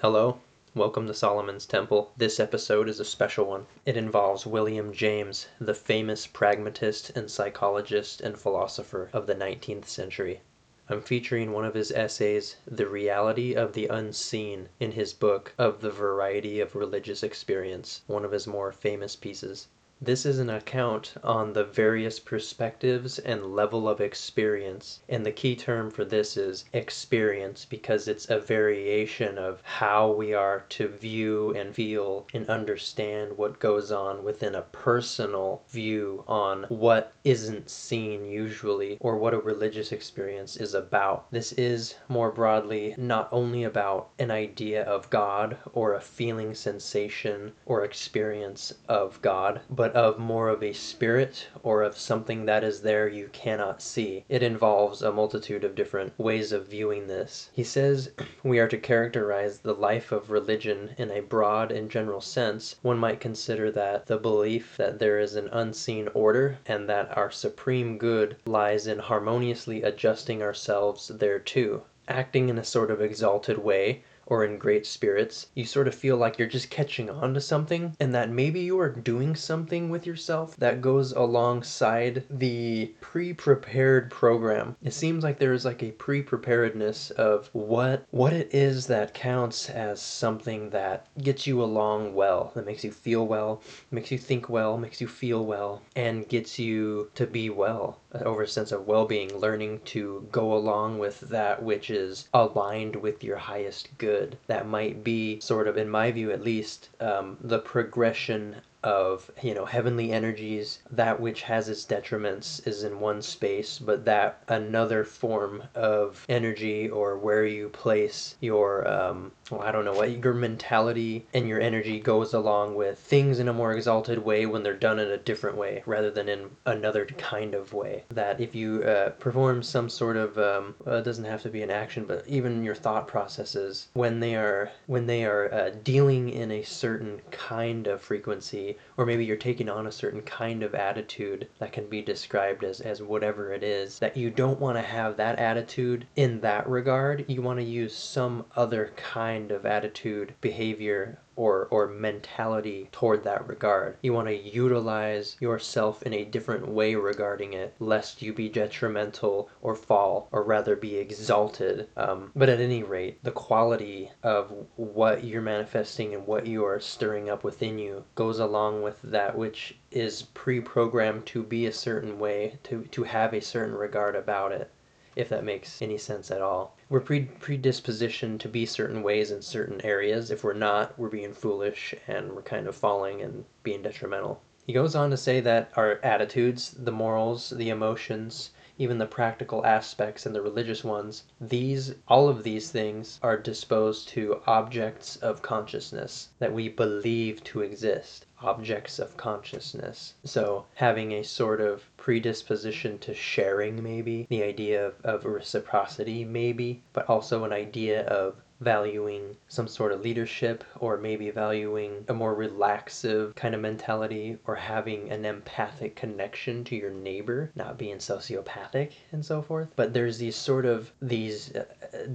Hello, welcome to Solomon's Temple. This episode is a special one. It involves William James, the famous pragmatist and psychologist and philosopher of the 19th century. I'm featuring one of his essays, The Reality of the Unseen, in his book Of the Variety of Religious Experience, one of his more famous pieces. This is an account on the various perspectives and level of experience, and the key term for this is experience because it's a variation of how we are to view and feel and understand what goes on within a personal view on what isn't seen usually or what a religious experience is about. This is more broadly not only about an idea of God or a feeling sensation or experience of God, but but of more of a spirit or of something that is there you cannot see. It involves a multitude of different ways of viewing this. He says we are to characterize the life of religion in a broad and general sense. One might consider that the belief that there is an unseen order and that our supreme good lies in harmoniously adjusting ourselves thereto acting in a sort of exalted way or in great spirits, you sort of feel like you're just catching on to something and that maybe you are doing something with yourself that goes alongside the pre-prepared program. It seems like there is like a pre-preparedness of what what it is that counts as something that gets you along well, that makes you feel well, makes you think well, makes you feel well, and gets you to be well uh, over a sense of well-being, learning to go along with that which is aligned with your highest good. That might be sort of, in my view at least, um, the progression of you know heavenly energies that which has its detriments is in one space but that another form of energy or where you place your um well i don't know what your mentality and your energy goes along with things in a more exalted way when they're done in a different way rather than in another kind of way. That if you uh, perform some sort of um, well, it doesn't have to be an action but even your thought processes when they are when they are uh, dealing in a certain kind of frequency or maybe you're taking on a certain kind of attitude that can be described as, as whatever it is, that you don't want to have that attitude in that regard. You want to use some other kind of attitude, behavior, or, or mentality toward that regard. You want to utilize yourself in a different way regarding it, lest you be detrimental or fall, or rather be exalted. Um, but at any rate, the quality of what you're manifesting and what you are stirring up within you goes along with that which is pre-programmed to be a certain way, to, to have a certain regard about it if that makes any sense at all. We're pre- predispositioned to be certain ways in certain areas. If we're not, we're being foolish and we're kind of falling and being detrimental. He goes on to say that our attitudes, the morals, the emotions, even the practical aspects and the religious ones, these all of these things are disposed to objects of consciousness that we believe to exist objects of consciousness. So having a sort of predisposition to sharing maybe, the idea of, of reciprocity maybe, but also an idea of valuing some sort of leadership or maybe valuing a more relaxive kind of mentality or having an empathic connection to your neighbor not being sociopathic and so forth. But there's these sort of these uh,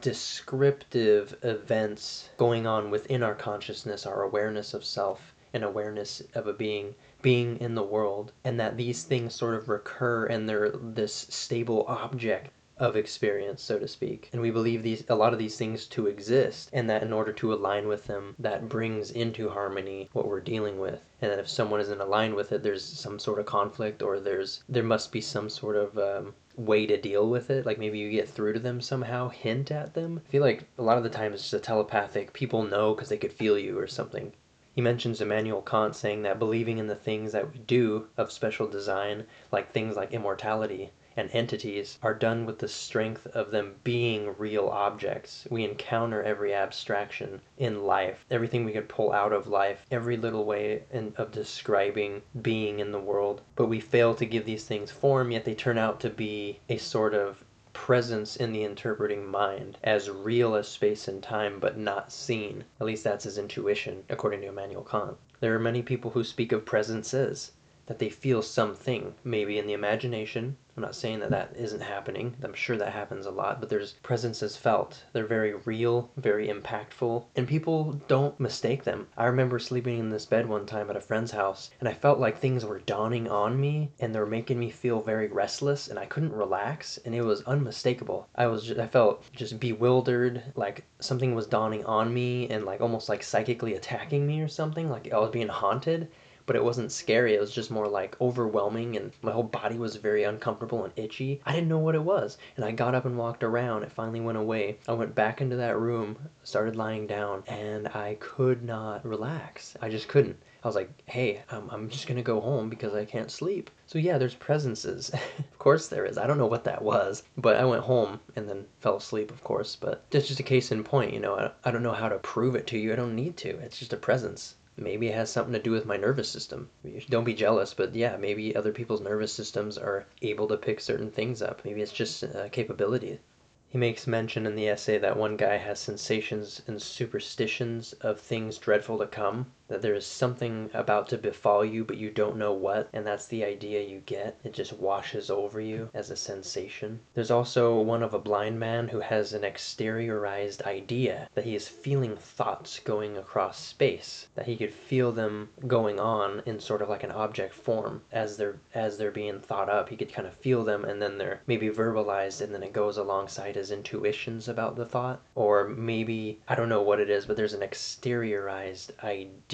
descriptive events going on within our consciousness our awareness of self and awareness of a being being in the world and that these things sort of recur and they're this stable object of experience so to speak. And we believe these a lot of these things to exist and that in order to align with them that brings into harmony what we're dealing with. And that if someone isn't aligned with it there's some sort of conflict or there's there must be some sort of um, way to deal with it. Like maybe you get through to them somehow hint at them. I feel like a lot of the time it's just a telepathic people know because they could feel you or something. He mentions Immanuel Kant saying that believing in the things that we do of special design, like things like immortality and entities, are done with the strength of them being real objects. We encounter every abstraction in life, everything we could pull out of life, every little way in, of describing being in the world, but we fail to give these things form, yet they turn out to be a sort of presence in the interpreting mind as real as space and time but not seen. At least that's his intuition, according to Immanuel Kant. There are many people who speak of presences that they feel something, maybe in the imagination. I'm not saying that that isn't happening. I'm sure that happens a lot, but there's presences felt. They're very real, very impactful, and people don't mistake them. I remember sleeping in this bed one time at a friend's house, and I felt like things were dawning on me, and they were making me feel very restless, and I couldn't relax, and it was unmistakable. I was, just, I felt just bewildered, like something was dawning on me, and like almost like psychically attacking me or something, like I was being haunted but it wasn't scary. It was just more like overwhelming, and my whole body was very uncomfortable and itchy. I didn't know what it was, and I got up and walked around. It finally went away. I went back into that room, started lying down, and I could not relax. I just couldn't. I was like, hey, um, I'm just gonna go home because I can't sleep. So yeah, there's presences. of course there is. I don't know what that was, but I went home and then fell asleep, of course. But that's just a case in point, you know. I, I don't know how to prove it to you. I don't need to. It's just a presence. Maybe it has something to do with my nervous system. Don't be jealous, but yeah, maybe other people's nervous systems are able to pick certain things up. Maybe it's just a capability. He makes mention in the essay that one guy has sensations and superstitions of things dreadful to come, that there is something about to befall you, but you don't know what, and that's the idea you get. It just washes over you as a sensation. There's also one of a blind man who has an exteriorized idea that he is feeling thoughts going across space, that he could feel them going on in sort of like an object form as they're as they're being thought up. He could kind of feel them and then they're maybe verbalized and then it goes alongside his intuitions about the thought. Or maybe I don't know what it is, but there's an exteriorized idea.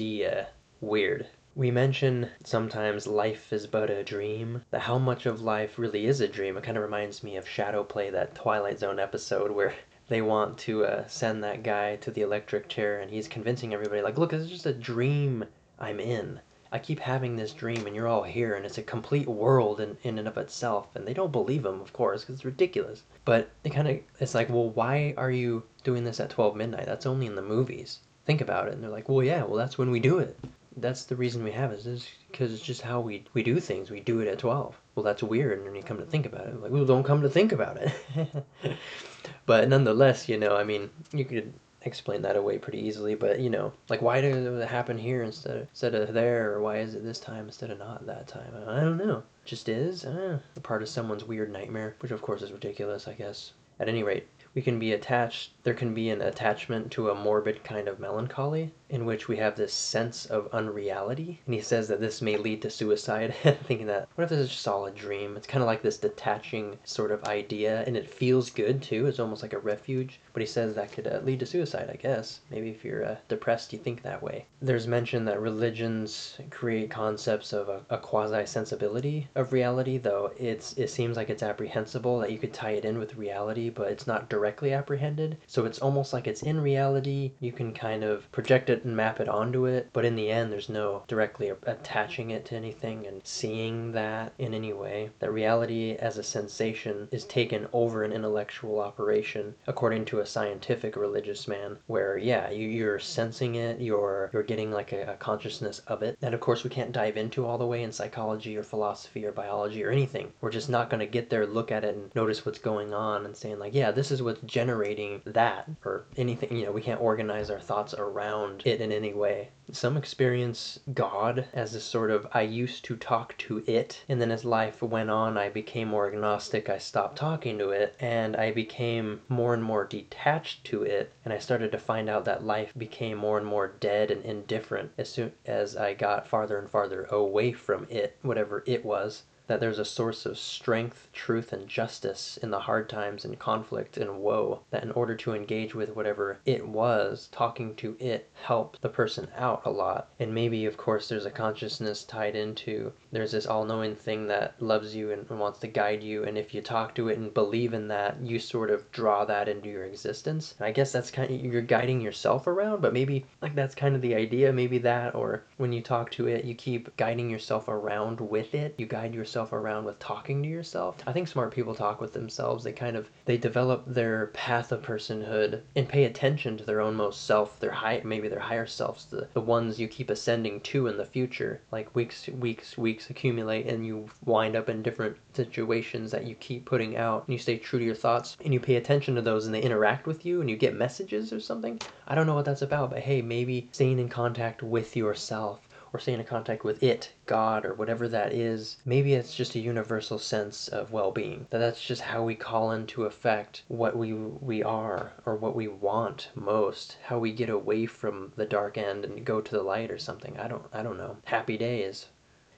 Weird. We mention sometimes life is but a dream, that how much of life really is a dream. It kind of reminds me of Shadow Play, that Twilight Zone episode where they want to uh, send that guy to the electric chair and he's convincing everybody, like, look, it's just a dream I'm in. I keep having this dream and you're all here and it's a complete world in, in and of itself. And they don't believe him, of course, because it's ridiculous. But it kind of, it's like, well, why are you doing this at 12 midnight? That's only in the movies. Think about it. And they're like, well, yeah, well, that's when we do it. That's the reason we have it, is because it's just how we, we do things. We do it at 12. Well, that's weird. And then you come to think about it. Like, well, don't come to think about it. but nonetheless, you know, I mean, you could explain that away pretty easily. But you know, like why did it happen here instead of instead of there, or why is it this time instead of not that time? I don't know. Just is. Uh, part of someone's weird nightmare, which of course is ridiculous, I guess. At any rate, we can be attached. There can be an attachment to a morbid kind of melancholy in which we have this sense of unreality. And he says that this may lead to suicide. Thinking that, what if this is just all a dream? It's kind of like this detaching sort of idea, and it feels good too. It's almost like a refuge. But he says that could uh, lead to suicide, I guess. Maybe if you're uh, depressed, you think that way. There's mention that religions create concepts of a, a quasi sensibility of reality, though it's it seems like it's apprehensible that you could tie it in with reality, but it's not directly apprehended. So it's almost like it's in reality. You can kind of project it and map it onto it, but in the end, there's no directly attaching it to anything and seeing that in any way. That reality as a sensation is taken over an intellectual operation, according to a scientific religious man, where yeah, you, are sensing it, you're you're getting like a, a consciousness of it. And of course, we can't dive into all the way in psychology or philosophy or biology or anything. We're just not going to get there, look at it, and notice what's going on, and saying like, yeah, this is what's generating that or anything. You know, we can't organize our thoughts around it in any way. Some experience God as a sort of I used to talk to it, and then as life went on, I became more agnostic. I stopped talking to it, and I became more and more detached to it, and I started to find out that life became more and more dead and indifferent as soon as I got farther and farther away from it, whatever it was that there's a source of strength, truth, and justice in the hard times and conflict and woe, that in order to engage with whatever it was, talking to it helped the person out a lot. And maybe, of course, there's a consciousness tied into there's this all knowing thing that loves you and, wants to guide you. And if you talk to it and believe in that, you sort of draw that into your existence. And I guess that's kind of you're guiding yourself around, but maybe like that's kind of the idea. Maybe that, or when you talk to it, you keep guiding yourself around with it. You guide yourself yourself around with talking to yourself. I think smart people talk with themselves. They kind of they develop their path of personhood and pay attention to their own most self, their high maybe their higher selves, the, the ones you keep ascending to in the future. Like weeks, weeks, weeks accumulate and you wind up in different situations that you keep putting out and you stay true to your thoughts and you pay attention to those and they interact with you and you get messages or something. I don't know what that's about, but hey, maybe staying in contact with yourself or stay in contact with it, God, or whatever that is. Maybe it's just a universal sense of well-being. That that's just how we call into effect what we we are or what we want most. How we get away from the dark end and go to the light or something. I don't I don't know. Happy days.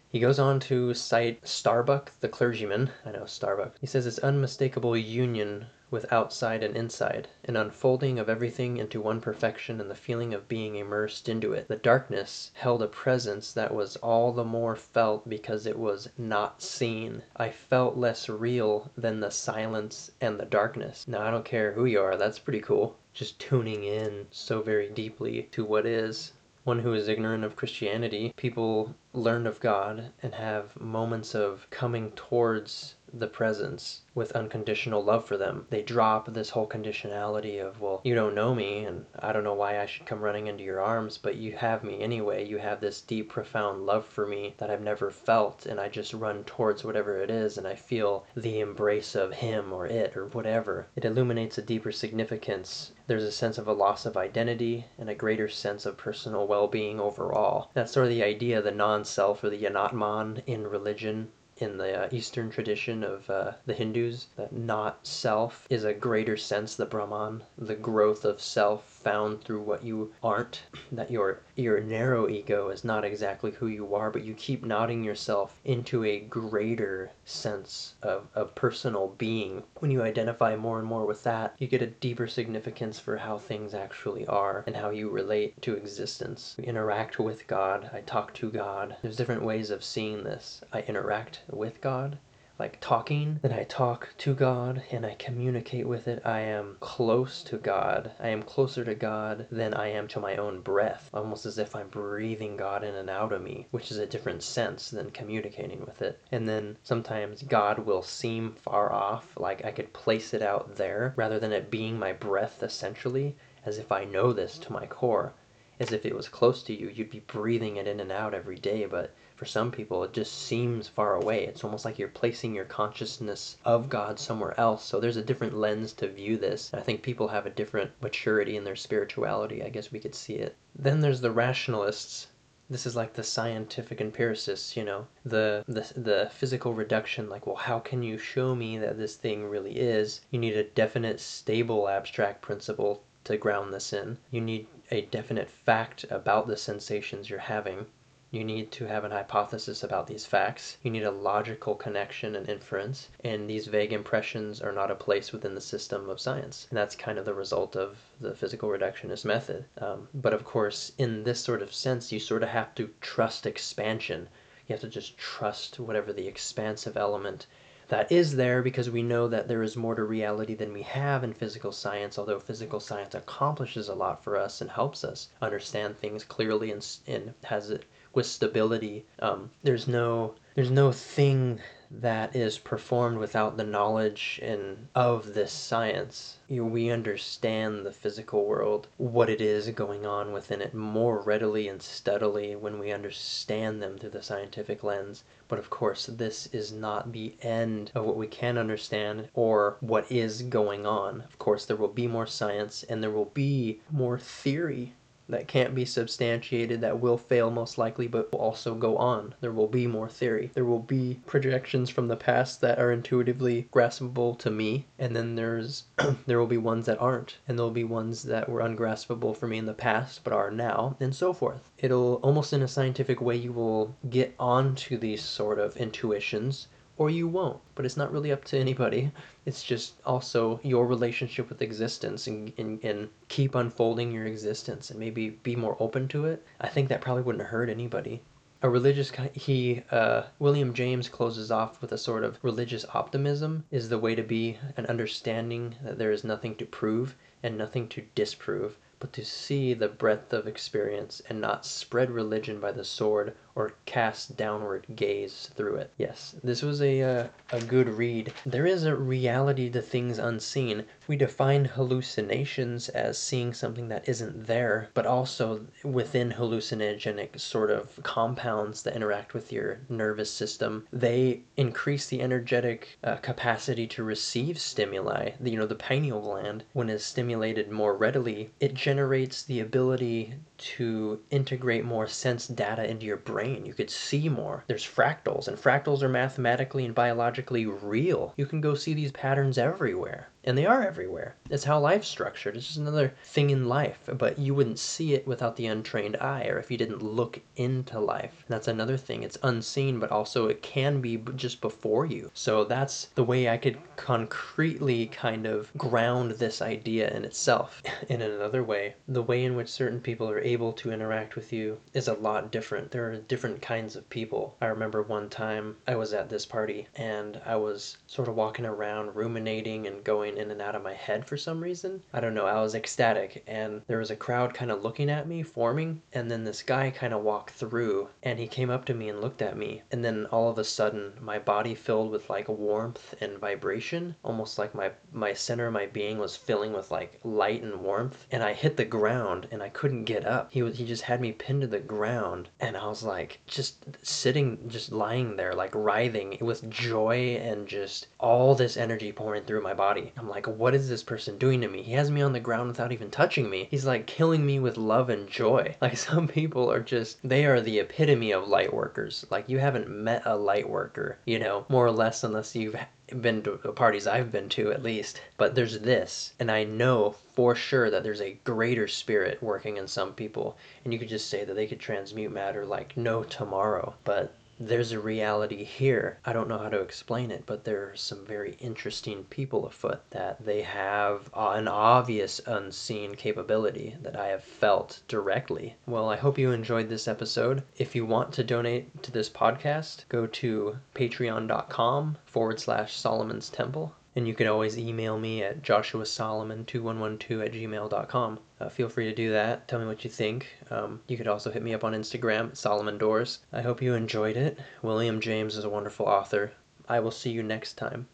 He goes on to cite Starbuck, the clergyman. I know Starbuck. He says it's unmistakable union with outside and inside, an unfolding of everything into one perfection and the feeling of being immersed into it. The darkness held a presence that was all the more felt because it was not seen. I felt less real than the silence and the darkness. Now, I don't care who you are, that's pretty cool. Just tuning in so very deeply to what is one who is ignorant of Christianity, people learn of God and have moments of coming towards the presence with unconditional love for them. They drop this whole conditionality of, well, you don't know me, and I don't know why I should come running into your arms, but you have me anyway. You have this deep, profound love for me that I've never felt, and I just run towards whatever it is, and I feel the embrace of him or it or whatever. It illuminates a deeper significance. There's a sense of a loss of identity and a greater sense of personal well being overall. That's sort of the idea, the non self or the Anatman in religion in the uh, Eastern tradition of uh, the Hindus, that not self is a greater sense, the Brahman, the growth of self found through what you aren't, that your your narrow ego is not exactly who you are, but you keep nodding yourself into a greater sense of, of personal being. When you identify more and more with that, you get a deeper significance for how things actually are and how you relate to existence. We interact with God, I talk to God. There's different ways of seeing this. I interact with God like talking, then I talk to God and I communicate with it. I am close to God. I am closer to God than I am to my own breath, almost as if I'm breathing God in and out of me, which is a different sense than communicating with it. And then sometimes God will seem far off, like I could place it out there rather than it being my breath essentially, as if I know this to my core as if it was close to you. You'd be breathing it in and out every day, but for some people, it just seems far away. It's almost like you're placing your consciousness of God somewhere else. So there's a different lens to view this. I think people have a different maturity in their spirituality. I guess we could see it. Then there's the rationalists. This is like the scientific empiricists, you know, the, the the physical reduction. Like, well, how can you show me that this thing really is? You need a definite, stable, abstract principle to ground this in. You need a definite fact about the sensations you're having. You need to have an hypothesis about these facts. You need a logical connection and inference. And these vague impressions are not a place within the system of science. And that's kind of the result of the physical reductionist method. Um, but of course, in this sort of sense, you sort of have to trust expansion. You have to just trust whatever the expansive element that is there because we know that there is more to reality than we have in physical science, although physical science accomplishes a lot for us and helps us understand things clearly and, and has it with stability. Um, there's no there's no thing that is performed without the knowledge and of this science. You, we understand the physical world, what it is going on within it more readily and steadily when we understand them through the scientific lens. But of course, this is not the end of what we can understand or what is going on. Of course, there will be more science and there will be more theory that can't be substantiated, that will fail most likely, but will also go on. There will be more theory. There will be projections from the past that are intuitively graspable to me, and then there's there will be ones that aren't, and there'll be ones that were ungraspable for me in the past but are now, and so forth. It'll almost in a scientific way you will get onto these sort of intuitions or you won't. But it's not really up to anybody. It's just also your relationship with existence and, and, and keep unfolding your existence and maybe be more open to it. I think that probably wouldn't hurt anybody. A religious, he, uh, William James closes off with a sort of religious optimism is the way to be, an understanding that there is nothing to prove and nothing to disprove, but to see the breadth of experience and not spread religion by the sword or cast downward gaze through it. Yes, this was a, uh, a good read. There is a reality to things unseen. We define hallucinations as seeing something that isn't there, but also within hallucinogenic sort of compounds that interact with your nervous system, they increase the energetic uh, capacity to receive stimuli. You know, the pineal gland, when it's stimulated more readily, it generates the ability to integrate more sense data into your brain. You could see more. There's fractals, and fractals are mathematically and biologically real. You can go see these patterns everywhere and they are everywhere. It's how life's structured. It's just another thing in life, but you wouldn't see it without the untrained eye or if you didn't look into life. That's another thing. It's unseen, but also it can be just before you. So that's the way I could concretely kind of ground this idea in itself. In another way, the way in which certain people are able to interact with you is a lot different. There are different kinds of people. I remember one time I was at this party and I was sort of walking around ruminating and going going in and out of my head for some reason. I don't know, I was ecstatic and there was a crowd kind of looking at me, forming, and then this guy kind of walked through and he came up to me and looked at me. And then all of a sudden, my body filled with like warmth and vibration, almost like my my center of my being was filling with like light and warmth, and I hit the ground and I couldn't get up. He was he just had me pinned to the ground and I was like just sitting just lying there like writhing with joy and just all this energy pouring through my body. I'm like, what is this person doing to me? He has me on the ground without even touching me. He's like killing me with love and joy. Like some people are just, they are the epitome of light workers. Like you haven't met a light worker, you know, more or less, unless you've been to parties I've been to at least. But there's this, and I know for sure that there's a greater spirit working in some people. And you could just say that they could transmute matter like no tomorrow. But there's a reality here. I don't know how to explain it, but there are some very interesting people afoot that they have an obvious unseen capability that I have felt directly. Well, I hope you enjoyed this episode. If you want to donate to this podcast, go to patreon.com forward slash Solomon's Temple. And you can always email me at joshuasolomon2112 at gmail.com. Uh, feel free to do that. Tell me what you think. Um, you could also hit me up on Instagram Solomon Doors. I hope you enjoyed it. William James is a wonderful author. I will see you next time.